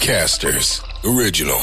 Podcasters Original.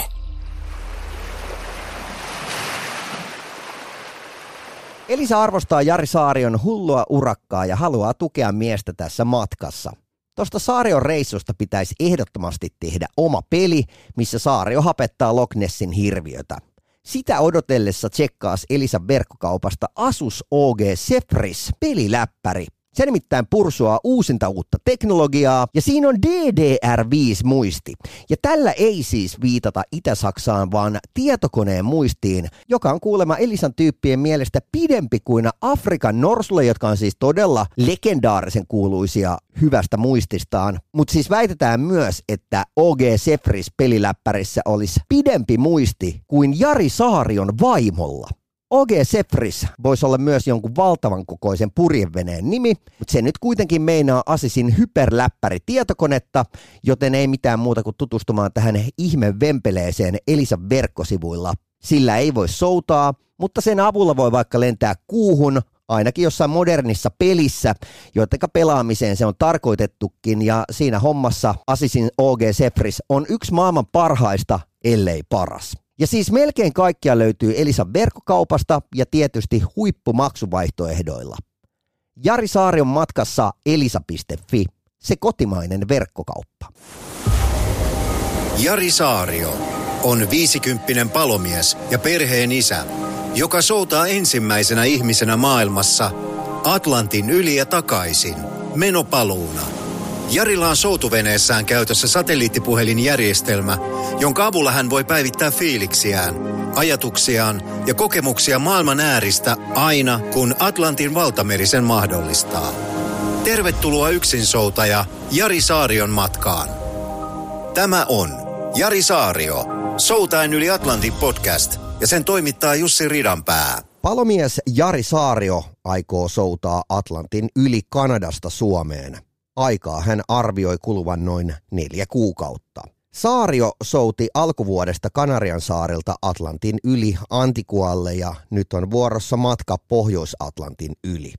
Elisa arvostaa Jari Saarion hullua urakkaa ja haluaa tukea miestä tässä matkassa. Tuosta Saarion reissusta pitäisi ehdottomasti tehdä oma peli, missä Saario hapettaa Loch Nessin hirviötä. Sitä odotellessa tsekkaas Elisa verkkokaupasta Asus OG Zephyrus peliläppäri. Se nimittäin pursuaa uusinta uutta teknologiaa ja siinä on DDR5-muisti. Ja tällä ei siis viitata Itä-Saksaan, vaan tietokoneen muistiin, joka on kuulemma Elisan tyyppien mielestä pidempi kuin Afrikan norsulle, jotka on siis todella legendaarisen kuuluisia hyvästä muististaan. Mutta siis väitetään myös, että OG Zephyrus peliläppärissä olisi pidempi muisti kuin Jari Saarion vaimolla. OG Zephyrus voisi olla myös jonkun valtavan kokoisen purjeveneen nimi, mutta se nyt kuitenkin meinaa Asisin hyperläppäri tietokonetta, joten ei mitään muuta kuin tutustumaan tähän ihme vempeleeseen Elisan verkkosivuilla. Sillä ei voi soutaa, mutta sen avulla voi vaikka lentää kuuhun, ainakin jossain modernissa pelissä, joidenka pelaamiseen se on tarkoitettukin, ja siinä hommassa Asisin OG Zephyrus on yksi maailman parhaista, ellei paras. Ja siis melkein kaikkia löytyy Elisan verkkokaupasta ja tietysti huippumaksuvaihtoehdoilla. Jari Saarion matkassa elisa.fi, se kotimainen verkkokauppa. Jari Saario on viisikymppinen palomies ja perheen isä, joka soutaa ensimmäisenä ihmisenä maailmassa Atlantin yli ja takaisin menopaluuna – Jarilla on soutuveneessään käytössä satelliittipuhelinjärjestelmä, jonka avulla hän voi päivittää fiiliksiään, ajatuksiaan ja kokemuksia maailman ääristä aina, kun Atlantin valtameri sen mahdollistaa. Tervetuloa yksinsoutaja Jari Saarion matkaan. Tämä on Jari Saario, Soutain yli Atlantin podcast ja sen toimittaa Jussi Ridanpää. Palomies Jari Saario aikoo soutaa Atlantin yli Kanadasta Suomeen. Aikaa hän arvioi kuluvan noin neljä kuukautta. Saario souti alkuvuodesta Kanarian saarilta Atlantin yli Antikualle ja nyt on vuorossa matka Pohjois-Atlantin yli.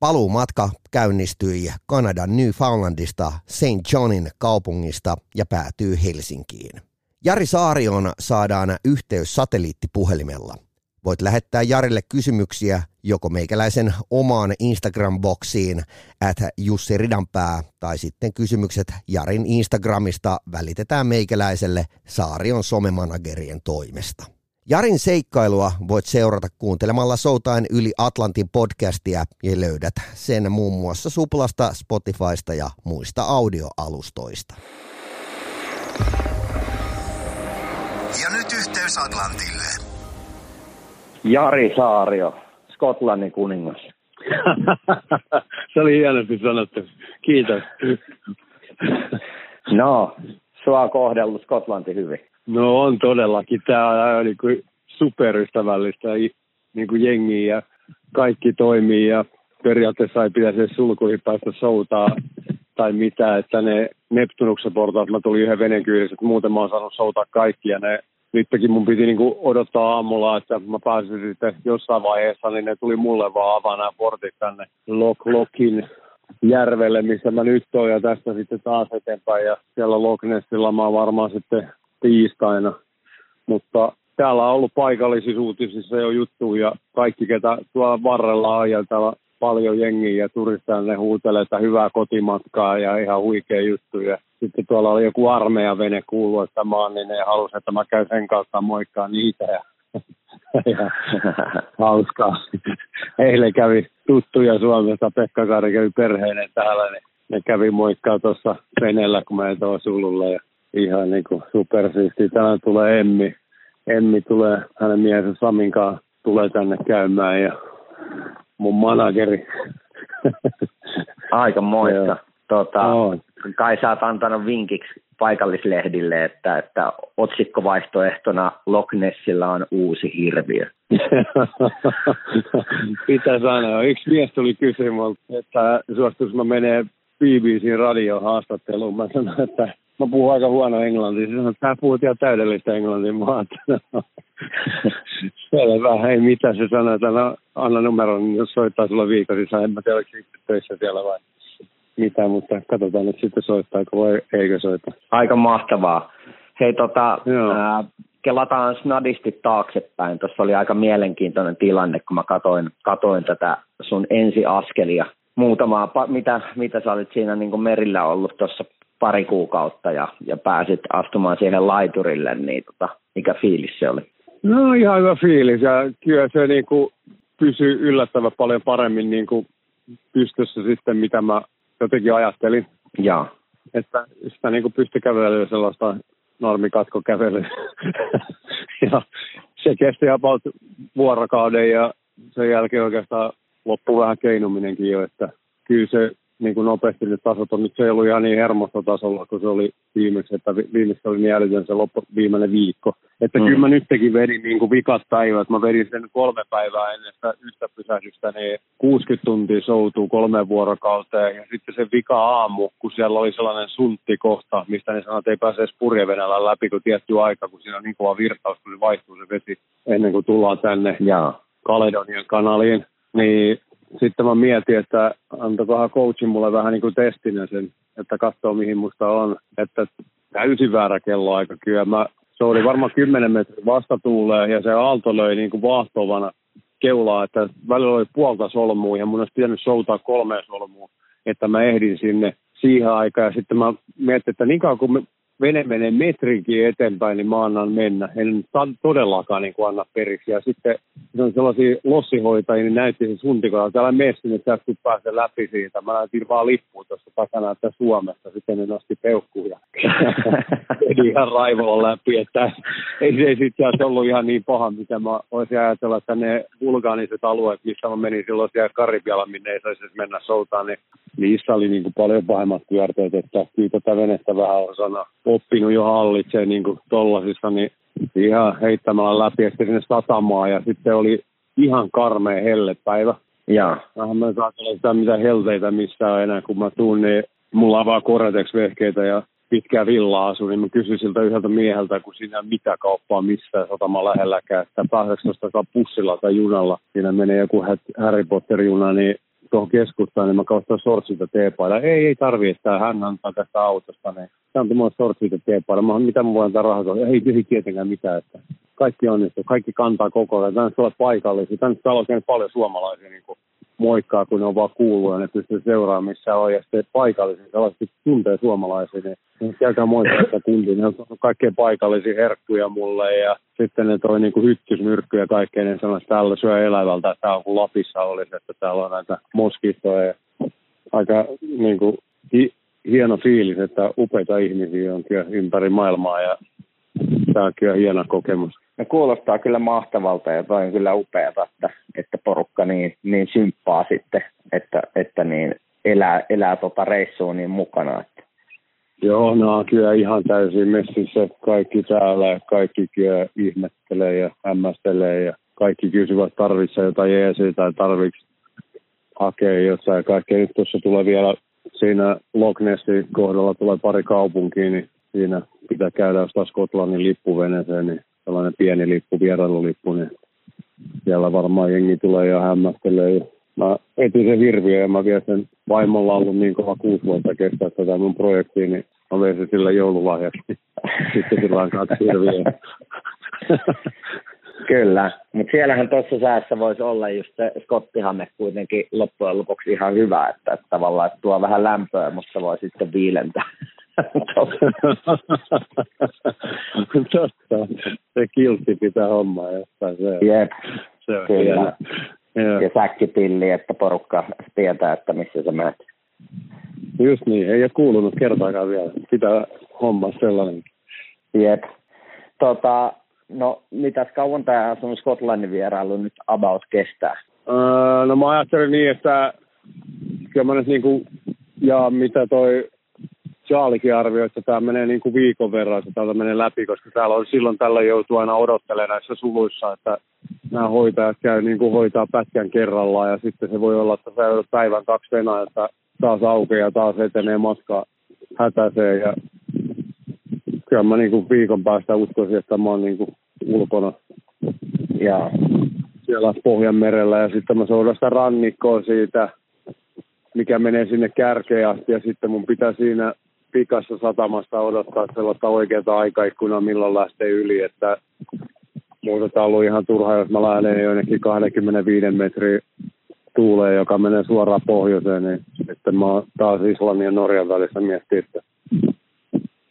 Paluumatka käynnistyi Kanadan Newfoundlandista St. Johnin kaupungista ja päätyy Helsinkiin. Jari Saarion saadaan yhteys satelliittipuhelimella – Voit lähettää Jarille kysymyksiä joko meikäläisen omaan Instagram-boksiin at Jussi Ridanpää tai sitten kysymykset Jarin Instagramista välitetään meikäläiselle Saarion somemanagerien toimesta. Jarin seikkailua voit seurata kuuntelemalla Soutain yli Atlantin podcastia ja löydät sen muun muassa Suplasta, Spotifysta ja muista audioalustoista. Ja nyt yhteys Atlantille. Jari Saario, Skotlannin kuningas. Se oli hienosti sanottu. Kiitos. no, sua on kohdellut Skotlanti hyvin. No on todellakin. Tämä on niin kuin superystävällistä niin kuin jengiä ja kaikki toimii ja periaatteessa ei pitäisi sulkuihin päästä soutaa tai mitä, että ne Neptunuksen portaat, mä tulin yhden veneen kyydissä, että muuten mä oon saanut soutaa kaikki ja ne nytkin mun piti niinku odottaa aamulla, että mä pääsin sitten jossain vaiheessa, niin ne tuli mulle vaan avaa nämä portit tänne Lock Lockin järvelle, missä mä nyt oon ja tästä sitten taas eteenpäin ja siellä Loch Nessilla mä oon varmaan sitten tiistaina. Mutta täällä on ollut paikallisissa uutisissa jo juttu ja kaikki, ketä tuolla varrella ja täällä paljon jengiä ja turisteja, ne huutelee sitä hyvää kotimatkaa ja ihan huikea juttu. Ja sitten tuolla oli joku armeijavene kuuluu, että mä oon, niin ne halusi, että mä käyn sen kautta moikkaa niitä. Ja, ja hauskaa. Eilen kävi tuttuja Suomesta, Pekka Kaari kävi perheen täällä, niin ne kävi moikkaa tuossa veneellä, kun mä tuossa sululle. Ja ihan niin kuin supersiisti. Tänään tulee Emmi. Emmi tulee, hänen miehensä Saminkaan tulee tänne käymään ja mun manageri. Aika moista. Tota, kai sä oot antanut vinkiksi paikallislehdille, että, että otsikkovaihtoehtona Loch Nessillä on uusi hirviö. Pitää sanoa. Yksi mies tuli kysymään, että suostuisi mä menee BBC radio haastatteluun. Mä sanoin, että mä puhun aika huono englantia. Se sanoi, että sä puhut ihan täydellistä englantia. Mä ajattelin, selvä, ei mitään. Se sanoi, että no, anna numeron, jos soittaa sulla viikossa. En mä tiedä, oliko töissä siellä vai mitään, mutta katsotaan nyt sitten soittaako vai eikö soita. Aika mahtavaa. Hei, tota, ää, kelataan snadisti taaksepäin. Tuossa oli aika mielenkiintoinen tilanne, kun mä katoin, katoin tätä sun ensiaskelia. Muutamaa, mitä, mitä sä olit siinä niin merillä ollut tuossa pari kuukautta ja, ja pääsit astumaan siihen laiturille, niin tota, mikä fiilis se oli? No ihan hyvä fiilis ja kyllä se niin kuin pysyy yllättävän paljon paremmin niin kuin pystyssä sitten, mitä mä jotenkin ajattelin. Ja. Että sitä niin kuin pysty kävelemään sellaista normikatkokävelyä. ja se kesti about vuorokauden ja sen jälkeen oikeastaan loppui vähän keinuminenkin jo, että kyllä se niin kuin nopeasti nyt tasot on. Nyt se ei ollut ihan niin hermostotasolla, kun se oli viimeksi, että viimeksi oli niin älytön se loppu, viimeinen viikko. Että mm. kyllä mä nytkin vedin niin kuin vikat päivät. Mä vedin sen kolme päivää ennen sitä yhtä pysähdystä, niin 60 tuntia soutuu kolme vuorokauteen. Ja sitten se vika aamu, kun siellä oli sellainen sunttikohta, mistä ne sanoivat, että ei pääse edes purjevenällä läpi, kun tietty aika, kun siinä on niin kova virtaus, kun se vaihtuu se vesi ennen kuin tullaan tänne ja. Kaledonian kanaliin. Niin sitten mä mietin, että antakohan coachin mulle vähän niin kuin testinä sen, että katsoo mihin musta on. Että täysin väärä kelloaika kyllä. Mä, se oli varmaan 10 metrin vastatuuleen ja se aalto löi niin kuin vaahtovana keulaa, että välillä oli puolta solmua ja mun olisi pitänyt soutaa kolme solmua, että mä ehdin sinne siihen aikaan. Ja sitten mä mietin, että niin kauan kun vene menee metrinkin eteenpäin, niin mä annan mennä. En todellakaan niin kuin anna periksi. Ja sitten se on sellaisia lossihoitajia, niin näytti se suntikolla, täällä messi, niin sä et pääse läpi siitä. Mä näytin vaan lippuun tuossa takana, että Suomessa. Sitten ne nosti peukkuja. Eli ihan raivolla läpi, että ei se sitten ollut ihan niin paha, mitä mä olisin ajatella, että ne vulkaaniset alueet, missä mä menin silloin siellä Karibialla, minne ei saisi mennä soutaan, niin niissä oli niin kuin paljon pahemmat pyörteet, että kyllä tätä venettä vähän osana oppinut jo hallitsee niin kuin tollasissa, niin ihan heittämällä läpi ja sinne satamaan ja sitten oli ihan karmea hellepäivä. Ja. Vähän mä saattelin sitä mitä helteitä missään enää, kun mä tuun, niin mulla on vaan Koretex-vehkeitä ja pitkää villa-asu, niin mä kysyin siltä yhdeltä mieheltä, kun siinä mitä kauppaa missään satama lähelläkään, että pääseekö pussilla tai junalla, siinä menee joku Harry Potter-juna, niin tuohon keskustaan, niin mä kaustan sortsilta teepailla. Ei, ei tarvi, että hän antaa tästä autosta. Niin se on mulle sortsilta teepailla. Mä, mitä mä voin antaa rahaa? Ei, ei tietenkään mitään. Että kaikki onnistuu, kaikki kantaa koko ajan. Tänne tulee paikallisia. Tänne on paljon suomalaisia niin kuin moikkaa, kun ne on vaan kuullut ja ne pystyy seuraamaan, missä on. Ja sitten paikallisia, sellaiset tuntee suomalaisia, niin käykää moikkaa sitä kuntia. Ne on kaikkein paikallisia herkkuja mulle ja sitten ne toi niin hyttysmyrkkyjä kaikkea, ne sanoi, että täällä syö elävältä, että on kuin Lapissa olisi, että täällä on näitä moskistoja. Ja aika niin kuin, hieno fiilis, että upeita ihmisiä on kyllä ympäri maailmaa ja tämä on kyllä hieno kokemus. No kuulostaa kyllä mahtavalta ja toi on kyllä upeata, että, että porukka niin, niin symppaa sitten, että, että niin elää, elää tota reissua niin mukana. Että. Joo, no on kyllä ihan täysin messissä. Kaikki täällä ja kaikki kyllä ihmettelee ja hämmästelee ja kaikki kysyvät tarvitsee jotain jeesiä tai tarvitsi hakea jotain ja kaikkea. Nyt tuossa tulee vielä siinä Loch Nessin kohdalla tulee pari kaupunkiin, niin siinä pitää käydä jostain Skotlannin lippuveneeseen, niin sellainen pieni lippu, vierailulippu, niin siellä varmaan jengi tulee ja hämmästelee. Mä etin sen hirviö ja mä vielä sen vaimolla ollut niin kova kuusi vuotta kestää tätä mun projektiin, niin mä vein sen sille joululahjaksi. Sitten sillä on kaksi hirviöä. Kyllä, mutta siellähän tuossa säässä voisi olla just se skottihanne kuitenkin loppujen lopuksi ihan hyvä, että, että tavallaan että tuo vähän lämpöä, mutta voi sitten viilentää. Totta. Se kiltti pitää hommaa jostain. Se, Jep. se on Kyllä. Ja säkkipilli, että porukka tietää, että missä sä menet. Just niin, ei ole kuulunut kertaakaan vielä. Pitää hommaa sellainen. Jep. Tota, no, mitäs kauan tämä sun Skotlannin vierailu nyt about kestää? Öö, no mä ajattelin niin, että kyllä mä nyt niin kuin, ja mitä toi Jaalikin arvioi, että tämä menee niin kuin viikon verran, että täältä menee läpi, koska täällä on silloin tällä joutuu aina odottelemaan näissä suluissa, että nämä hoitajat käy niin kuin hoitaa pätkän kerrallaan ja sitten se voi olla, että sä päivän kaksi venää, että taas aukeaa ja taas etenee matka hätäiseen ja kyllä mä niin kuin viikon päästä uskoisin, että mä oon niin kuin ulkona ja siellä Pohjanmerellä ja sitten mä soudan sitä rannikkoa siitä, mikä menee sinne kärkeen asti ja sitten mun pitää siinä pikassa satamasta odottaa sellaista oikeaa aikaikkunaa, milloin lähtee yli, että muuta on ihan turha, jos mä lähden jonnekin 25 metrin tuuleen, joka menee suoraan pohjoiseen, niin sitten mä oon taas Islannin ja Norjan välissä miettiä, että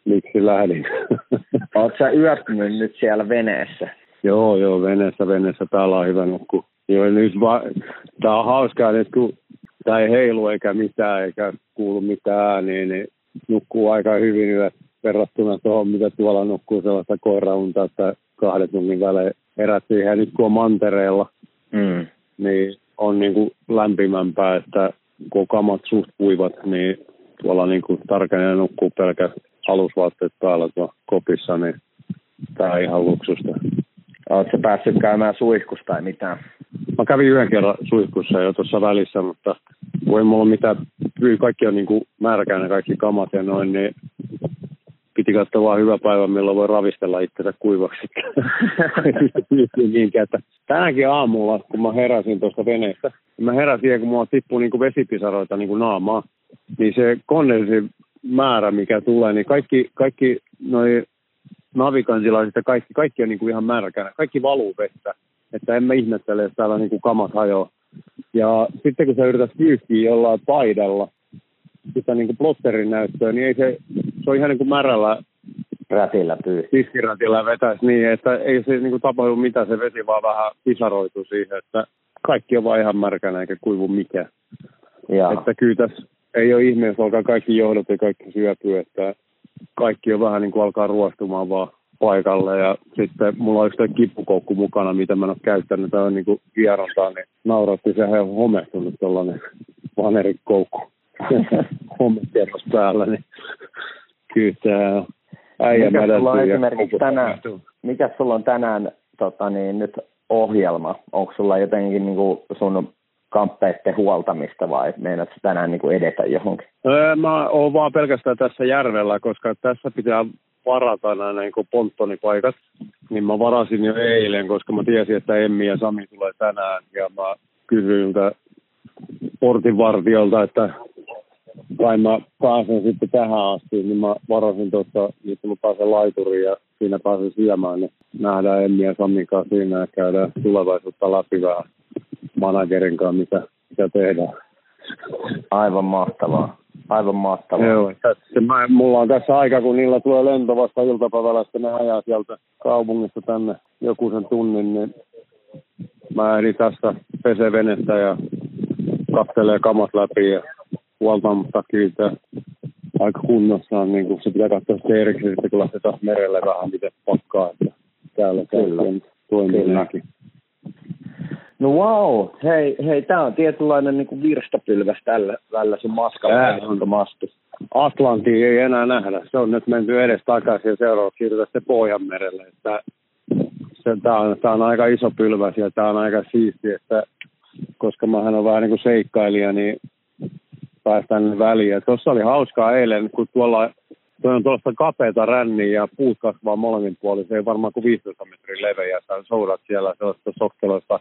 miksi lähdin. Oletko sä yöpynyt nyt siellä veneessä? joo, joo, veneessä, veneessä. Täällä on hyvä nukkua. Joo, nyt va- tää on hauskaa nyt, kun tää ei heilu eikä mitään, eikä kuulu mitään ääniä, niin nukkuu aika hyvin yöt verrattuna tuohon, mitä tuolla nukkuu sellaista koiraunta, että kahden tunnin välein herät siihen. nyt kun on mantereella, Mm. niin on niin kuin lämpimämpää, että kun kamat suht kuivat, niin tuolla niin kuin tarkenee nukkuu pelkä alusvaatteet päällä tuolla kopissa, niin tämä on ihan luksusta. Oletko päässyt käymään suihkusta tai mitään? Mä kävin yhden kerran suihkussa jo tuossa välissä, mutta voi mulla mitään, kaikki on niin kuin kaikki kamat ja noin, niin piti katsoa vaan hyvä päivä, milloin voi ravistella itsensä kuivaksi. Niinkään, että tänäkin aamulla, kun mä heräsin tuosta veneestä, niin mä heräsin ja kun mulla tippuu niin kuin vesipisaroita niin kuin naamaa, niin se kondensin määrä, mikä tulee, niin kaikki, kaikki noi navikantilaiset ja kaikki, kaikki on niin kuin ihan märkänä. Kaikki valuu vettä. Että en mä ihmettele, jos täällä niin kuin kamat hajoaa. Ja sitten kun sä yrität pyyhkiä jollain paidalla sitä niin kuin plotterin näyttöä, niin ei se, se on ihan niin kuin märällä Rätillä pyy. tiskiratilla vetäisi niin, että ei se niin kuin tapahdu mitään, se vesi vaan vähän pisaroituu siihen, että kaikki on vaan ihan märkänä eikä kuivu mikään. Että kyllä tässä ei ole ihme, jos alkaa kaikki johdot ja kaikki syöpyy, että kaikki on vähän niin kuin alkaa ruostumaan vaan paikalle ja sitten mulla on yksi toi kippukoukku mukana, mitä mä en ole käyttänyt, tai on niin kuin vierontaa, niin nauratti, sehän on homehtunut tollanen vanerikoukku. Homekerros päällä, niin kyllä tää äijä Mikä sulla on esimerkiksi tänään, mikä sulla on tänään tota, niin, nyt ohjelma? Onko sulla jotenkin niin kuin sun kamppeiden huoltamista vai meinaatko tänään niin kuin edetä johonkin? Öö, Mä oon vaan pelkästään tässä järvellä, koska tässä pitää varata nämä niin kuin ponttonipaikat. Niin mä varasin jo eilen, koska mä tiesin, että Emmi ja Sami tulee tänään. Ja mä kysyin portinvartiolta, että kai mä pääsen sitten tähän asti, niin mä varasin tuossa, nyt mä pääsen laituriin ja siinä pääsen syömään, niin nähdään Emmi ja Samin kanssa siinä ja käydään tulevaisuutta läpi vähän managerin kanssa, mitä, mitä tehdään. Aivan mahtavaa. Aivan mahtavaa. Joo, tässä, mä, mulla on tässä aika, kun niillä tulee lento vasta iltapäivällä, sitten ne ajaa sieltä kaupungista tänne joku sen tunnin, niin mä ehdin tässä pese venettä ja kattelee kamat läpi ja kyllä tää aika kunnossa on, niin kun se pitää katsoa sitten erikseen, kun lähtee taas merelle vähän miten pakkaa, että täällä Kyllä. kaikki on toiminnakin. No wow, hei, hei tämä on tietynlainen niin kuin virstapylväs tällä, tällä sun ehdottomasti. Atlantia ei enää nähdä. Se on nyt menty edes takaisin ja seuraavaksi siirrytään sitten Pohjanmerelle. Että se, tämä, on, tämä on aika iso pylväs ja tämä on aika siisti, että koska mähän on vähän niin kuin seikkailija, niin päästään väliin. Ja tuossa oli hauskaa eilen, kun tuolla Tuo on tuollaista kapeata ränniä ja puut kasvaa molemmin puolin. Se ei varmaan kuin 15 metrin leveä. Sä soudat siellä sellaista sokkeloista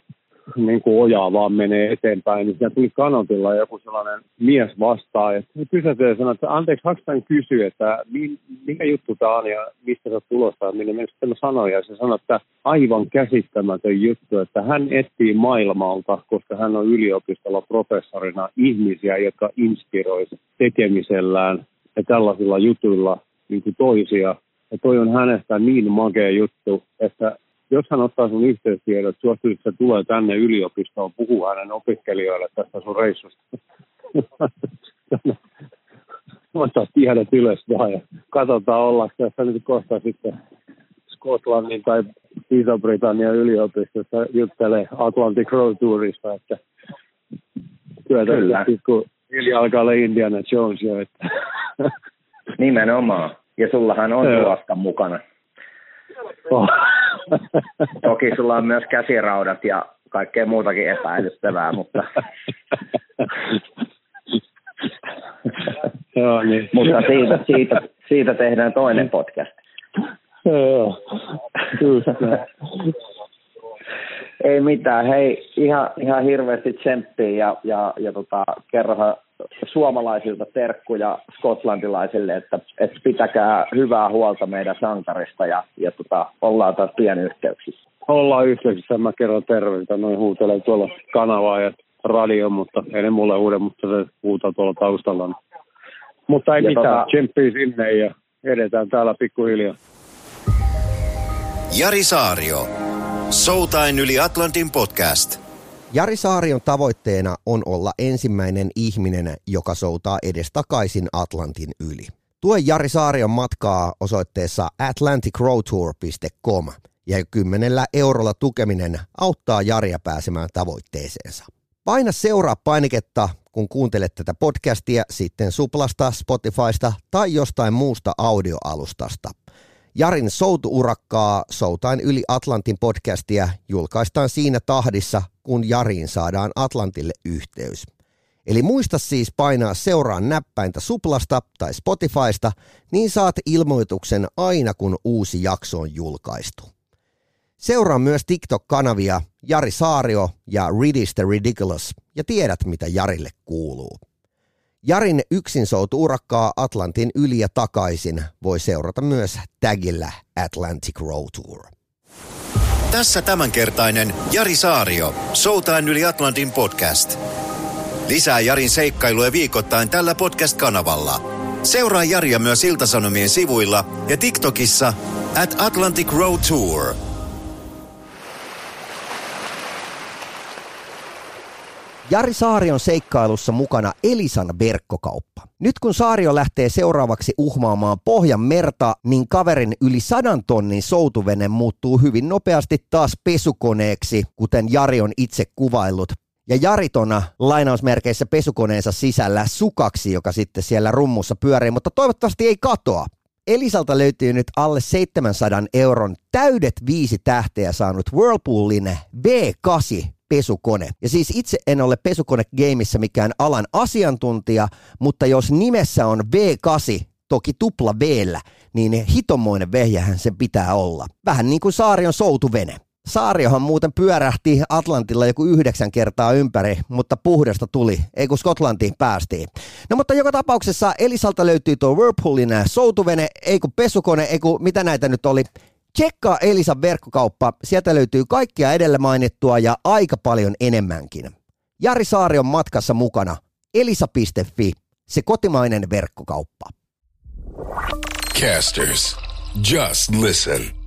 niin kuin ojaa vaan menee eteenpäin. Niin siellä tuli kanotilla joku sellainen mies vastaan. Ja se pysähtyi ja sanoi, että anteeksi, saanko tämän kysyä, että mi- mikä juttu tämä on ja mistä sä oot tulossa. Ja minä sitten mä sanoin ja se sanoi, että aivan käsittämätön juttu, että hän etsii maailmalta, koska hän on yliopistolla professorina ihmisiä, jotka inspiroisivat tekemisellään ja tällaisilla jutuilla niin kuin toisia. Ja toi on hänestä niin makea juttu, että jos hän ottaa sun yhteystiedot, suostuisitko se tulee tänne yliopistoon puhuu hänen opiskelijoille tästä sun reissusta. Ottaa tiedot ylös vaan ja katsotaan olla tässä nyt kohta sitten Skotlannin tai Iso-Britannian yliopistossa juttelee Atlantic Road Tourista, että tässä kun hiljaa alkaa olla Indiana Jones jo, että Nimenomaan. Ja sullahan on tuosta mukana. Oh. Toki sulla on myös käsiraudat ja kaikkea muutakin epäilyttävää, mutta, Joo, niin. mutta siitä, siitä, siitä tehdään toinen podcast. Joo. Ei mitään, hei, ihan, ihan hirveästi tsemppiä ja, ja, ja tota, kerrohan suomalaisilta terkkuja skotlantilaisille, että, että pitäkää hyvää huolta meidän sankarista ja, ja tota, ollaan taas yhteyksissä. Ollaan yhteyksissä, mä kerron terveitä, noin huutelen tuolla kanavaa ja radio, mutta ei ne mulle huude, mutta se huutaa tuolla taustalla. Mutta ei ja mitään, tota... tsemppii sinne ja edetään täällä pikkuhiljaa. Jari Saario, Soutain yli Atlantin podcast. Jari Saarion tavoitteena on olla ensimmäinen ihminen, joka soutaa edestakaisin Atlantin yli. Tue Jari Saarion matkaa osoitteessa atlanticroadtour.com ja kymmenellä eurolla tukeminen auttaa Jaria pääsemään tavoitteeseensa. Paina seuraa painiketta, kun kuuntelet tätä podcastia sitten Suplasta, Spotifysta tai jostain muusta audioalustasta. Jarin soutuurakkaa Soutain yli Atlantin podcastia julkaistaan siinä tahdissa, kun Jariin saadaan Atlantille yhteys. Eli muista siis painaa seuraan näppäintä Suplasta tai Spotifysta, niin saat ilmoituksen aina kun uusi jakso on julkaistu. Seuraa myös TikTok-kanavia Jari Saario ja Ridis the Ridiculous ja tiedät mitä Jarille kuuluu. Jarin yksin soutu urakkaa Atlantin yli ja takaisin voi seurata myös tagillä Atlantic Road Tour. Tässä tämänkertainen Jari Saario, Soutain yli Atlantin podcast. Lisää Jarin seikkailuja viikoittain tällä podcast-kanavalla. Seuraa Jaria myös Iltasanomien sivuilla ja TikTokissa at Atlantic Road Tour – Jari Saarion seikkailussa mukana Elisan verkkokauppa. Nyt kun Saario lähtee seuraavaksi uhmaamaan Pohjan merta, niin kaverin yli sadan tonnin soutuvene muuttuu hyvin nopeasti taas pesukoneeksi, kuten Jari on itse kuvaillut. Ja Jaritona lainausmerkeissä pesukoneensa sisällä sukaksi, joka sitten siellä rummussa pyörii, mutta toivottavasti ei katoa. Elisalta löytyy nyt alle 700 euron täydet viisi tähteä saanut Whirlpoolin V8 pesukone. Ja siis itse en ole pesukone gameissa mikään alan asiantuntija, mutta jos nimessä on V8, toki tupla v niin hitomoinen vehjähän sen pitää olla. Vähän niin kuin Saarion soutuvene. Saariohan muuten pyörähti Atlantilla joku yhdeksän kertaa ympäri, mutta puhdasta tuli, ei kun Skotlantiin päästiin. No mutta joka tapauksessa Elisalta löytyy tuo Whirlpoolin soutuvene, ei kun pesukone, ei kun mitä näitä nyt oli, Tsekkaa Elisan verkkokauppa, sieltä löytyy kaikkia edellä mainittua ja aika paljon enemmänkin. Jari Saari on matkassa mukana. Elisa.fi, se kotimainen verkkokauppa. Casters, just listen.